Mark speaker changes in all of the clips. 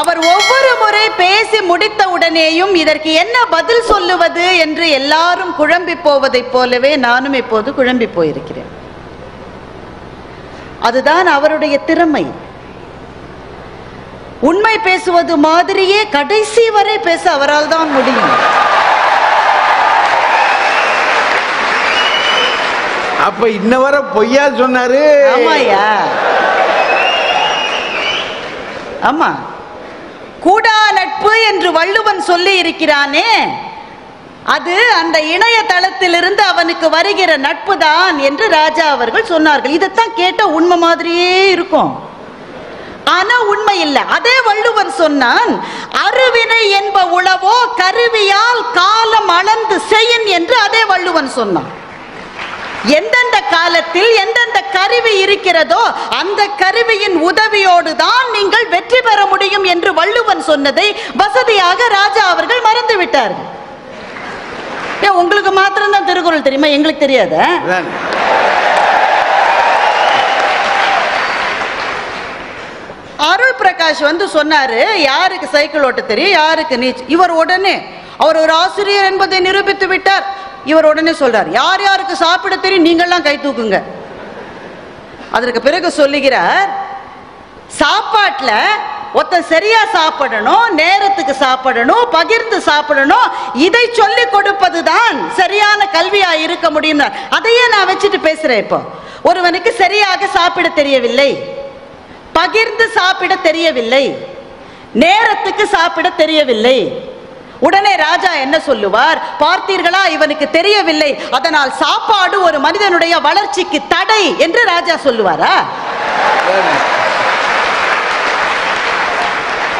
Speaker 1: அவர் ஒவ்வொரு முறை பேசி முடித்த உடனேயும் இதற்கு என்ன பதில் சொல்லுவது என்று எல்லாரும் குழம்பி போவதைப் போலவே நானும் இப்போது குழம்பி போயிருக்கிறேன். அதுதான் அவருடைய திறமை. உண்மை பேசுவது மாதிரியே கடைசி வரை பேச அவரால் தான் முடியும்.
Speaker 2: அப்ப இன்ன வரை பொய்யா சொன்னாரு?
Speaker 1: ஆமாயா ஆமா. கூடா நட்பு என்று வள்ளுவன் சொல்லி இருக்கிறானே அது அந்த இணையதளத்திலிருந்து அவனுக்கு வருகிற நட்பு தான் என்று ராஜா அவர்கள் சொன்னார்கள். இதைத்தான் கேட்ட உண்மை மாதிரியே இருக்கும். ஆனா உண்மை இல்லை. அதே வள்ளுவன் சொன்னான் அருவினை என்ப உளவோ கருவியால் காலம் அளந்து செய்யின் என்று அதே வள்ளுவன் சொன்னான். எந்தெந்த காலத்தில் எந்தெந்த கருவி இருக்கிறதோ அந்த கருவியின் உதவியோடு தான் நீங்கள் வெற்றி பெற முடியும் என்று வள்ளுவன் சொன்னதை வசதியாக ராஜா அவர்கள் மறந்து விட்டார்கள் உங்களுக்கு மாத்திரம்தான் திருக்குறள் தெரியுமா? எங்களுக்கு தெரியாதா. அருள் பிரகாஷ் வந்து சொன்னாரு யாருக்கு சைக்கிள் ஓட்ட தெரியும் யாருக்கு நீச்சல்? இவர் உடனே அவர் ஒரு ஆசிரியர் என்பதை நிரூபித்து விட்டார். இவர் உடனே சொல்றார் யார் யாருக்கு சாப்பிட தெரியும் நீங்கள்லாம் கை தூக்குங்க. அதற்கு பிறகு சொல்லுகிறார் சாப்பாட்டில் ஒருத்தன் சரியா சாப்பிடணும் நேரத்துக்கு சாப்பிடணும் பகிர்ந்து சாப்பிடணும் இதை சொல்லி கொடுப்பதுதான் சரியான கல்வியா இருக்க முடியும் அதையே நான் வச்சுட்டு பேசுறேன் இப்போ. ஒருவனுக்கு சரியாக சாப்பிட தெரியவில்லை பகிர்ந்து சாப்பிட தெரியவில்லை நேரத்துக்கு சாப்பிட தெரியவில்லை உடனே ராஜா என்ன சொல்லுவார்? பார்த்தீர்களா? இவனுக்கு தெரியவில்லை. அதனால் சாப்பாடு ஒரு மனிதனுடைய வளர்ச்சிக்கு தடை என்று ராஜா சொல்லுவாரா?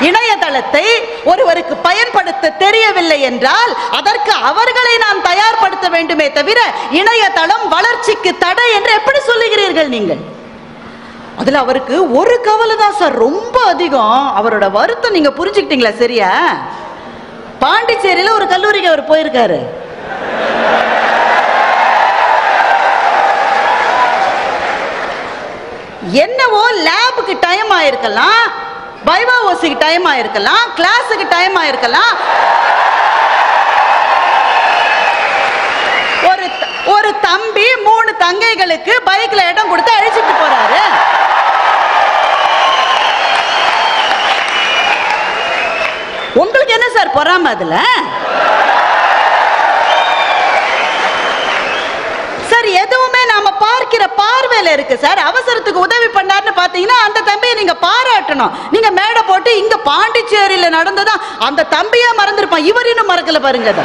Speaker 1: இணையதளத்தை ஒருவருக்கு பயன்படுத்த தெரியவில்லை என்றால் அதற்கு அவர்களை நாம் தயார்படுத்த வேண்டுமே தவிர இணையதளம் வளர்ச்சிக்கு தடை என்று எப்படி சொல்லுகிறீர்கள் நீங்கள்? அதுல அவருக்கு ஒரு கவலை தான் சார். ரொம்ப அதிகம். அவரோட வருத்தம் நீங்க புரிஞ்சுக்கிட்டீங்களா சரியா? பாண்டிச்சேரியில் ஒரு கல்லூரிக்கு அவர் போயிருக்காரு. என்னவோ லேபுக்கு டைம் ஆயிருக்கலாம் பைவா ஓசிக்கு டைம் ஆயிருக்கலாம் கிளாஸுக்கு டைம் ஆயிருக்கலாம். ஒரு ஒரு தம்பி மூணு தங்கைகளுக்கு பைக்ல இடம் கொடுத்து அழிச்சிட்டு போறாரு. உங்களுக்கு என்ன சார் பொறாம அதுல? சார் எதுவுமே நாம பார்க்கிற பார்வையில இருக்கு சார். அவசரத்துக்கு உதவி பண்ணாருன்னு பாத்தீங்கன்னா அந்த தம்பியை நீங்க பாராட்டணும். நீங்க மேடை போட்டு இங்க பாண்டிச்சேரியில நடந்ததா அந்த தம்பியே மறந்துருப்பான். இவர் இன்னும் மறக்கல பாருங்க அதை.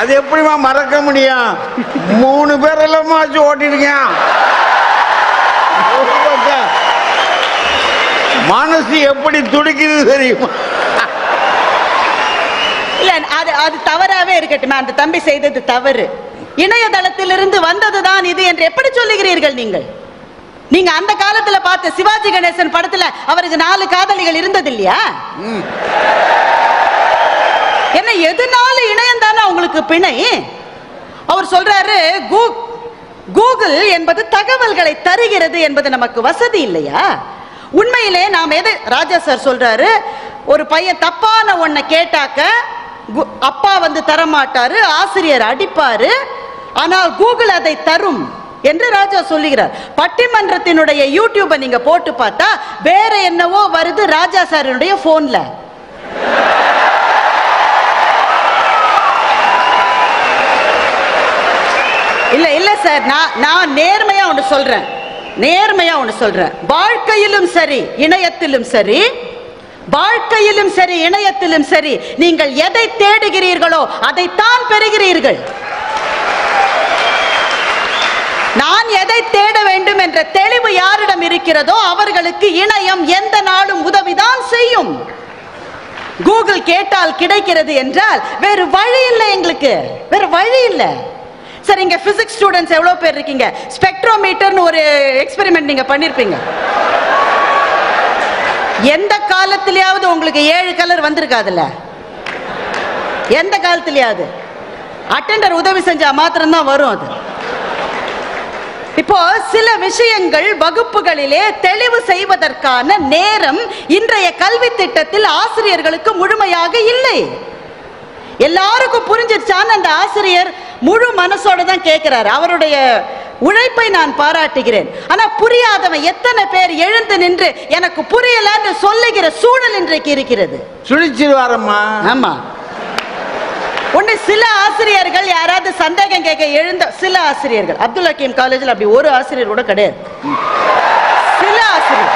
Speaker 2: அது எப்படிமா மறக்க முடியும்? மூணு பேர் எல்லாமே வச்சு ஓட்டிருக்கேன். மனசு எப்படி துடிக்குது தெரியுமா?
Speaker 1: இல்ல அது அது தவறாவே இருக்கட்டுமே. அந்த தம்பி செய்தது தவறு. இணையதளத்திலிருந்து வந்ததுதான் இது என்று எப்படி சொல்லுகிறீர்கள் நீங்கள்? நீங்க அந்த காலத்துல பார்த்த சிவாஜி கணேசன் படத்துல அவருக்கு நாலு காதலிகள் இருந்தது இல்லையா என்ன எதுனால இணையம் தானே உங்களுக்கு பிணை? அவர் சொல்றாரு கூ- கூகுள் என்பது தகவல்களை தருகிறது என்பது நமக்கு வசதி இல்லையா? உண்மையிலே நாம் எது ராஜா சார் சொல்றாரு? ஒரு பையன் தப்பான ஒன்றை கேட்டாக்க கு- அப்பா வந்து தரமாட்டாரு ஆசிரியர் அடிப்பாரு ஆனால் கூகுள் அதை தரும் என்று ராஜா சொல்லுகிறார். பட்டிமன்றத்தினுடைய யூடியூபை நீங்க போட்டு பார்த்தா வேற என்னவோ வருது ராஜா சாரினுடைய போன்ல இல்ல இல்ல சார் நான் நான் நேர்மையா ஒன்று சொல்றேன். நேர்மையா ஒன்று சொல்றேன் வாழ்க்கையிலும் சரி இணையத்திலும் சரி வாழ்க்கையிலும் சரி இணையத்திலும் சரி நீங்கள் எதை தேடுகிறீர்களோ அதைத்தான் பெறுகிறீர்கள். நான் எதை தேட வேண்டும் என்ற தெளிவு யாரிடம் இருக்கிறதோ அவர்களுக்கு இணையம் எந்த நாளும் உதவிதான் செய்யும். கூகுள் கேட்டால் கிடைக்கிறது என்றால் வேறு வழி இல்லை எங்களுக்கு. வேறு வழி இல்லை. சார் இங்க பிசிக்ஸ் ஸ்டூடெண்ட்ஸ் எவ்வளவு பேர் இருக்கீங்க? ஸ்பெக்ட்ரோமீட்டர்னு ஒரு எக்ஸ்பெரிமெண்ட் நீங்க பண்ணிருப்பீங்க. எந்த காலத்திலேயாவது உங்களுக்கு ஏழு கலர் வந்திருக்காதுல்ல? எந்த காலத்திலேயாவது? அட்டெண்டர் உதவி செஞ்சா மாத்திரம்தான் வரும் அது. இப்போ சில விஷயங்கள் வகுப்புகளிலே தெளிவு செய்வதற்கான நேரம் இன்றைய கல்வி திட்டத்தில் ஆசிரியர்களுக்கு முழுமையாக இல்லை. எல்லாருக்கும் புரிஞ்சிருச்சான்னு அந்த ஆசிரியர் முழு மனசோட தான் கேட்கிறார் அவருடைய உழைப்பை நான் பாராட்டுகிறேன். ஆனா புரியாதவன் எத்தனை பேர் எழுந்து நின்று எனக்கு புரியலன்னு சொல்லுகிற சூழல் இன்றைக்கு இருக்கிறது.
Speaker 2: சுழிச்சிருவாரம்மா.
Speaker 1: ஆமா. ஒண்ணு சில ஆசிரியர்கள் யாராவது சந்தேகம் கேட்க எழுந்த சில ஆசிரியர்கள். அப்துல் ஹக்கீம் காலேஜில் அப்படி ஒரு ஆசிரியர் கூட கிடையாது. சில ஆசிரியர்.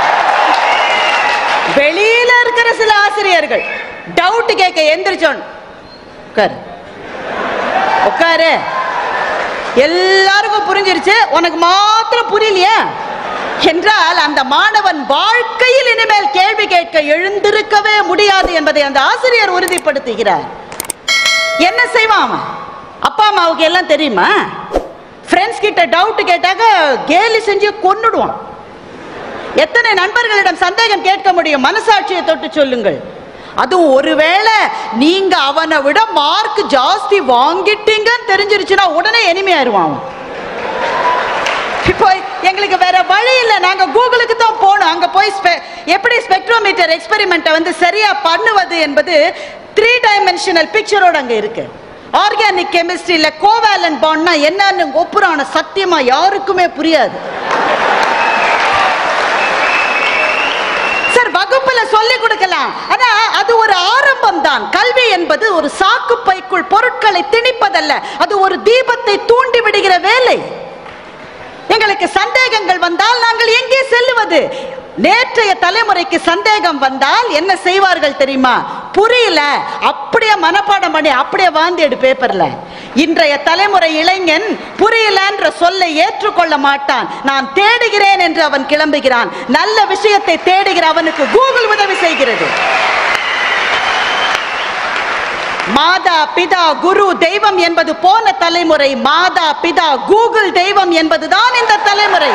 Speaker 1: வெளியில இருக்கிற சில ஆசிரியர்கள். டவுட் கேட்க எந்திரிச்சோன் உட்காரு. உட்காரு. எல்லாருக்கும் புரிஞ்சிருச்சு. உனக்கு மாத்திரம் புரியலையே? என்றால் அந்த மாணவன் வாழ்க்கையில் இனிமேல் கேள்வி கேட்க எழுந்திருக்கவே முடியாது என்பதை அந்த ஆசிரியர் உறுதிப்படுத்துகிறார். என்ன செய்வான் அவன்? அப்பா அம்மாவுக்கு எல்லாம் தெரியுமா? ஃப்ரெண்ட்ஸ் கிட்ட டவுட் கேட்டாக்க கேலி செஞ்சு கொன்னுடுவான். எத்தனை நண்பர்களிடம் சந்தேகம் கேட்க முடியும்? மனசாட்சியை தொட்டு சொல்லுங்கள். அதுவும் ஒருவேளை நீங்க அவனை விட மார்க் ஜாஸ்தி வாங்கிட்டீங்கன்னு தெரிஞ்சிருச்சுன்னா உடனே எனிமையாயிருவான் அவன். இப்போ எங்களுக்கு வேற வழி இல்லை. நாங்க கூகுளுக்கு தான் போனோம் அங்க போய் ஸ்பெ- எப்படி ஸ்பெக்ட்ரோமீட்டர் எக்ஸ்பெரிமெண்ட்டை வந்து சரியா பண்ணுவது என்பது த்ரீ டைமென்ஷனல் பிக்சரோட அங்க இருக்கு. ஆர்கானிக் கெமிஸ்ட்ரியில் கோவேலன் பாண்ட்னா என்னன்னு ஒப்புறான சத்தியமா யாருக்குமே புரியாது சார் சொல்லிக் கொடுக்கலாம். ஆனா அது ஒரு ஆரம்பம் தான் கல்வி என்பது ஒரு சாக்கு பைக்குள் பொருட்களை திணிப்பதல்ல. அது ஒரு தீபத்தை தூண்டி விடுகிற வேலை. எங்களுக்கு சந்தேகங்கள் வந்தால் நாங்கள் எங்கே செல்லுவது? நேற்றைய தலைமுறைக்கு சந்தேகம் வந்தால் என்ன செய்வார்கள் தெரியுமா? புரியல. அப்படியே மனப்பாடம் பண்ணி அப்படியே வாந்தி எடு பேப்பர்ல இன்றைய தலைமுறை இளைஞன் புரியல என்ற சொல்லை ஏற்றுக்கொள்ள மாட்டான். நான் தேடுகிறேன் என்று அவன் கிளம்புகிறான். நல்ல விஷயத்தை தேடுகிற அவனுக்கு கூகுள் உதவி செய்கிறது. மாதா பிதா குரு தெய்வம் என்பது போன தலைமுறை. மாதா பிதா கூகுள் தெய்வம் என்பதுதான் இந்த தலைமுறை.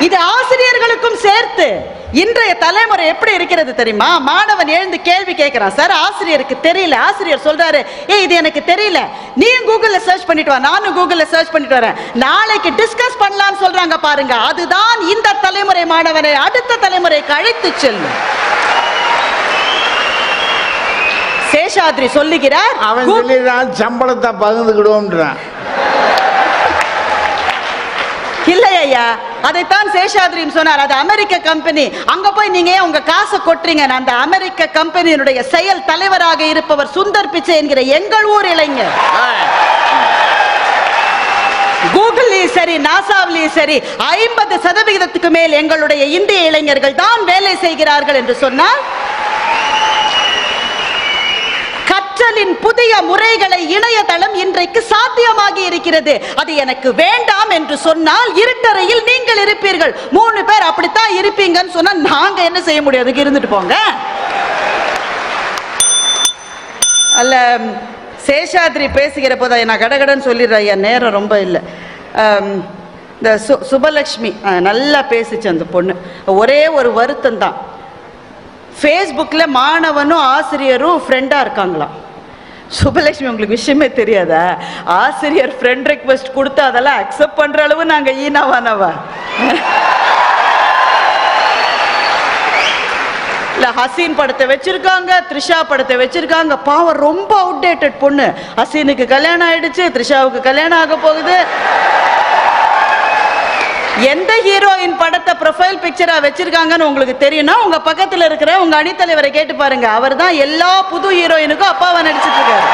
Speaker 1: இது ஆசிரியர்களுக்கும் சேர்த்து. இன்றைய தலைமுறை எப்படி இருக்கிறது தெரியுமா? மாணவன் எழுந்து கேள்வி கேட்கிறான். சார் ஆசிரியருக்கு தெரியல. ஆசிரியர் சொல்றாரு ஏ இது எனக்கு தெரியல. நீ கூகுள்ல சர்ச் பண்ணிட்டு வா. நானும் கூகுள்ல சர்ச் பண்ணிட்டு வரேன். நாளைக்கு டிஸ்கஸ் பண்ணலாம்னு சொல்றாங்க பாருங்க. அதுதான் இந்த தலைமுறை மாணவனை அடுத்த தலைமுறைக்கு அழைத்து செல்லும். சேஷாத்ரி சொல்லுகிறார்
Speaker 2: அவன் சொல்லிடுறான் சம்பளத்தை பகிர்ந்துக்கிடுவோம்ன்றான்.
Speaker 1: இல்லை ஐயா? அதைத்தான் சேஷாத்ரியும் சொன்னார். அது அமெரிக்க கம்பெனி. அங்க போய் நீங்க ஏன் உங்க காசை கொட்டுறீங்க? அந்த அமெரிக்க கம்பெனியினுடைய செயல் தலைவராக இருப்பவர் சுந்தர் பிச்சை என்கிற எங்கள் ஊர் இளைஞர். கூகுள்லயும் சரி நாசாவிலையும் சரி ஐம்பது சதவிகிதத்துக்கு மேல் எங்களுடைய இந்திய இளைஞர்கள் தான் வேலை செய்கிறார்கள் என்று சொன்னால் கற்றலின் புதிய முறைகளை இணையதளம் இன்றைக்கு சாத்தியமாகி இருக்கிறது. அது எனக்கு வேண்டாம் என்று சொன்னால் இருட்டறையில் நீங்கள் இருப்பீர்கள். மூணு பேர் அப்படித்தான் இருப்பீங்கன்னு சொன்னா நாங்க என்ன செய்ய முடியாது இருந்துட்டு போங்க. அல்ல சேஷாத்ரி பேசுகிற போது நான் கடகடன்னு சொல்லிடுறேன். ஐயா நேரம் ரொம்ப இல்லை. இந்த சு சுபலக்ஷ்மி நல்லா பேசிச்சு அந்த பொண்ணு. ஒரே ஒரு வருத்தம் தான் ஃபேஸ்புக்கில் மாணவனும் ஆசிரியரும் ஃப்ரெண்டாக இருக்காங்களாம். சுபலட்சுமி உங்களுக்கு விஷயமே தெரியாதா? ஆசிரியர் ஃப்ரெண்ட் ரெக்வெஸ்ட் கொடுத்து அதெல்லாம் அக்செப்ட் பண்ற அளவு நாங்க ஈனாவானவா? இல்ல ஹசீன் படத்தை வச்சிருக்காங்க த்ரிஷா படத்தை வச்சிருக்காங்க. பாவம் ரொம்ப அவுடேட்டட் பொண்ணு. ஹசீனுக்கு கல்யாணம் ஆயிடுச்சு த்ரிஷாவுக்கு கல்யாணம் ஆக போகுது. எந்த ஹீரோயின் படத்தை ப்ரொஃபைல் பிக்சரா வச்சிருக்காங்கன்னு உங்களுக்கு தெரியும்னா உங்க பக்கத்துல இருக்கிற உங்க அணித்தலைவரை கேட்டு பாருங்க. அவர் தான் எல்லா புது ஹீரோயினுக்கும் அப்பாவை நடிச்சிட்டு இருக்காரு.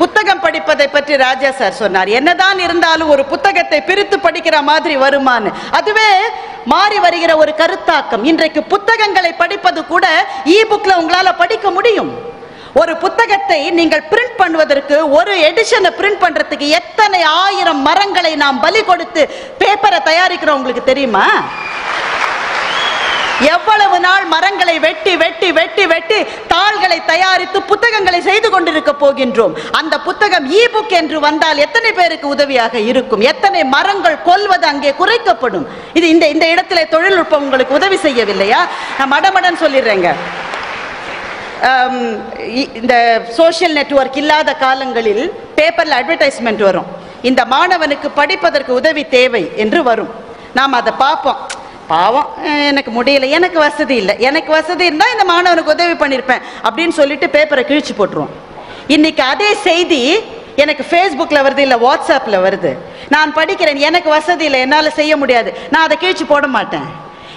Speaker 1: புத்தகம் படிப்பதை பற்றி ராஜா சார் சொன்னார். என்னதான் இருந்தாலும் ஒரு புத்தகத்தை பிரித்து படிக்கிற மாதிரி வருமான்னு. அதுவே மாறி வருகிற ஒரு கருத்தாக்கம். இன்றைக்கு புத்தகங்களை படிப்பது கூட இ புக்ல உங்களால படிக்க முடியும். ஒரு புத்தகத்தை நீங்கள் பிரிண்ட் பண்ணுவதற்கு ஒரு எடிஷனை பிரிண்ட் பண்றதுக்கு எத்தனை ஆயிரம் மரங்களை நாம் பலி கொடுத்து பேப்பரை தயாரிக்கிறோம் உங்களுக்கு தெரியுமா? எவ்வளவு நாள் மரங்களை வெட்டி வெட்டி வெட்டி வெட்டி தாள்களை தயாரித்து புத்தகங்களை செய்து கொண்டிருக்க போகின்றோம். அந்த புத்தகம் இ புக் என்று வந்தால் எத்தனை பேருக்கு உதவியாக இருக்கும்? எத்தனை மரங்கள் கொல்வது அங்கே குறைக்கப்படும்? இது இந்த இந்த இடத்துல தொழில்நுட்பம் உங்களுக்கு உதவி செய்யவில்லையா? நான் மடமடன் சொல்லிடுறேங்க. இந்த சோஷியல் நெட்வொர்க் இல்லாத காலங்களில் பேப்பரில் அட்வர்டைஸ்மெண்ட் வரும். இந்த மாணவனுக்கு படிப்பதற்கு உதவி தேவை என்று வரும். நாம் அதை பார்ப்போம். பாவம் எனக்கு முடியல எனக்கு வசதி இல்லை. எனக்கு வசதி இருந்தால் இந்த மாணவனுக்கு உதவி பண்ணியிருப்பேன் அப்படின்னு சொல்லிட்டு பேப்பரை கிழிச்சு போட்டுருவோம். இன்னைக்கு அதே செய்தி எனக்கு ஃபேஸ்புக்கில் வருது இல்லை வாட்ஸ்அப்பில் வருது. நான் படிக்கிறேன் எனக்கு வசதி இல்லை என்னால் செய்ய முடியாது. நான் அதை கிழிச்சு போட மாட்டேன்.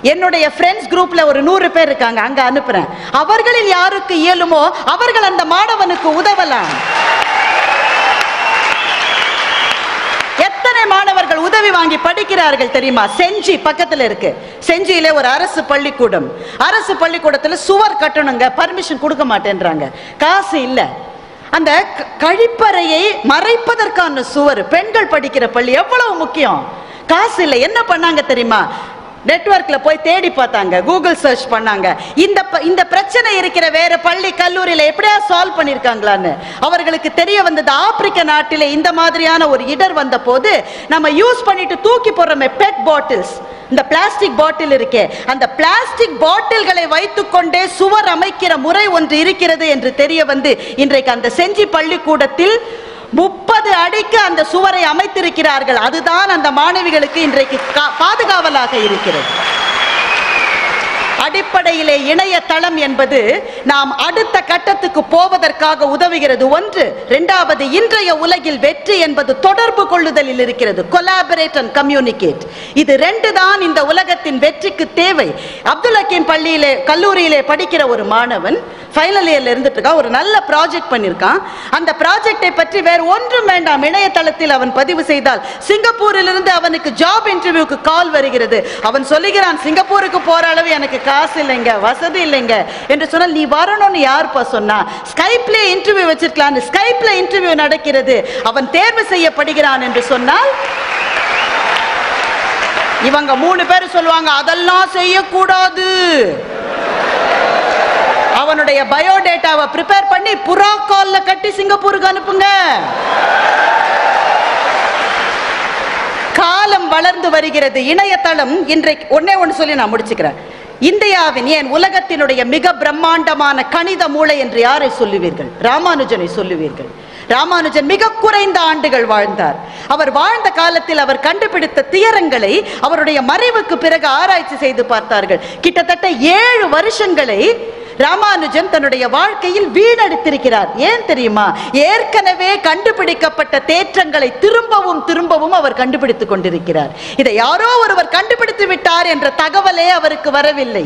Speaker 1: என்னுடைய ஃப்ரெண்ட்ஸ் குரூப்ல ஒரு நூறு பேர் இருக்காங்க. அங்க அனுப்புறேன். அவர்களில் யாருக்கு இயலுமோ அவர்கள் அந்த மாணவனுக்கு உதவலாம். எத்தனை மாணவர்கள் உதவி வாங்கி படிக்கிறார்கள் தெரியுமா? செஞ்சி பக்கத்துல இருக்கு. செஞ்சியில ஒரு அரசு பள்ளிக்கூடம். அரசு பள்ளிக்கூடத்துல சுவர் கட்டணுங்க. பர்மிஷன் கொடுக்க மாட்டேன்றாங்க. காசு இல்லை. அந்த க- கழிப்பறையை மறைப்பதற்கான சுவர். பெண்கள் படிக்கிற பள்ளி எவ்வளவு முக்கியம்? காசு இல்லை. என்ன பண்ணாங்க தெரியுமா? நெட்வொர்க்ல போய் தேடி பார்த்தாங்க. கூகுள் சர்ச் பண்ணாங்க. இந்த ப- இந்த பிரச்சனை இருக்கிற வேற பள்ளி கல்லூரியில எப்படியா சால்வ் பண்ணிருக்காங்களான்னு. அவர்களுக்கு தெரிய வந்தது ஆப்பிரிக்க நாட்டிலே இந்த மாதிரியான ஒரு இடர் வந்த போது நம்ம யூஸ் பண்ணிட்டு தூக்கி போடுறோமே பெட் பாட்டில்ஸ் இந்த பிளாஸ்டிக் பாட்டில் இருக்கே. அந்த பிளாஸ்டிக் பாட்டில்களை வைத்துக்கொண்டே சுவர் அமைக்கிற முறை ஒன்று இருக்கிறது என்று தெரிய வந்து இன்றைக்கு அந்த செஞ்சி பள்ளிக்கூடத்தில் முப்பது அடிக்கு அந்த சுவரை அமைத்திருக்கிறார்கள். அதுதான் அந்த மாணவிகளுக்கு இன்றைக்கு கா- பாதுகாவலாக இருக்கிறது. அடிப்படையிலே இணையதளம் என்பது நாம் அடுத்த கட்டத்துக்கு போவதற்காக உதவுகிறது. ஒன்று இரண்டாவது இன்றைய உலகில் வெற்றி என்பது தொடர்பு கொள்ளுதலில் இருக்கிறது. கொலாபரேட் அண்ட் கம்யூனிகேட் இது ரெண்டு தான் இந்த உலகத்தின் வெற்றிக்கு தேவை. அப்துல் ஹக்கீம் பள்ளியிலே கல்லூரியிலே படிக்கிற ஒரு மாணவன் ஃபைனல் இயர்ல இருந்துட்டு இருக்கான் ஒரு நல்ல ப்ராஜெக்ட் பண்ணியிருக்கான் அந்த ப்ராஜெக்டை பற்றி வேறு ஒன்றும் வேண்டாம். இணையதளத்தில் அவன் பதிவு செய்தால் சிங்கப்பூரிலிருந்து அவனுக்கு ஜாப் இன்டர்வியூக்கு கால் வருகிறது. அவன் சொல்லுகிறான் சிங்கப்பூருக்கு போற அளவு எனக்கு காசு இல்லைங்க வசதி இல்லைங்க என்று சொன்னால் நீ வரணும்னு யாருப்பா சொன்னா? ஸ்கைப்ல இன்டர்வியூ வச்சிருக்கலாம் ஸ்கைப்ல இன்டர்வியூ நடக்கிறது. அவன் தேர்வு செய்யப்படுகிறான் என்று சொன்னால் இவங்க மூணு பேர் சொல்லுவாங்க அதெல்லாம் செய்யக்கூடாது. அவனுடைய பயோடேட்டாவை ப்ரிப்பேர் பண்ணி புறா கால்ல கட்டி சிங்கப்பூருக்கு அனுப்புங்க. காலம் வளர்ந்து வருகிறது இணையதளம் இன்றைக்கு ஒன்னே ஒன்று சொல்லி நான் முடிச்சுக்கிறேன். இந்தியாவின் ஏன் உலகத்தினுடைய மிக பிரம்மாண்டமான கணித மூளை என்று யாரை சொல்லுவீர்கள்? ராமானுஜனை சொல்லுவீர்கள். ராமானுஜன் மிக குறைந்த ஆண்டுகள் வாழ்ந்தார். அவர் வாழ்ந்த காலத்தில் அவர் கண்டுபிடித்த தியரங்களை அவருடைய மறைவுக்கு பிறகு ஆராய்ச்சி செய்து பார்த்தார்கள். கிட்டத்தட்ட ஏழு வருஷங்களை ராமானுஜன் தன்னுடைய வாழ்க்கையில் வீணடித்திருக்கிறார். ஏன் தெரியுமா? ஏற்கனவே கண்டுபிடிக்கப்பட்ட தேற்றங்களை திரும்பவும் திரும்பவும் அவர் கண்டுபிடித்துக் கொண்டிருக்கிறார். இதை யாரோ ஒருவர் கண்டுபிடித்து விட்டார் என்ற தகவலே அவருக்கு வரவில்லை.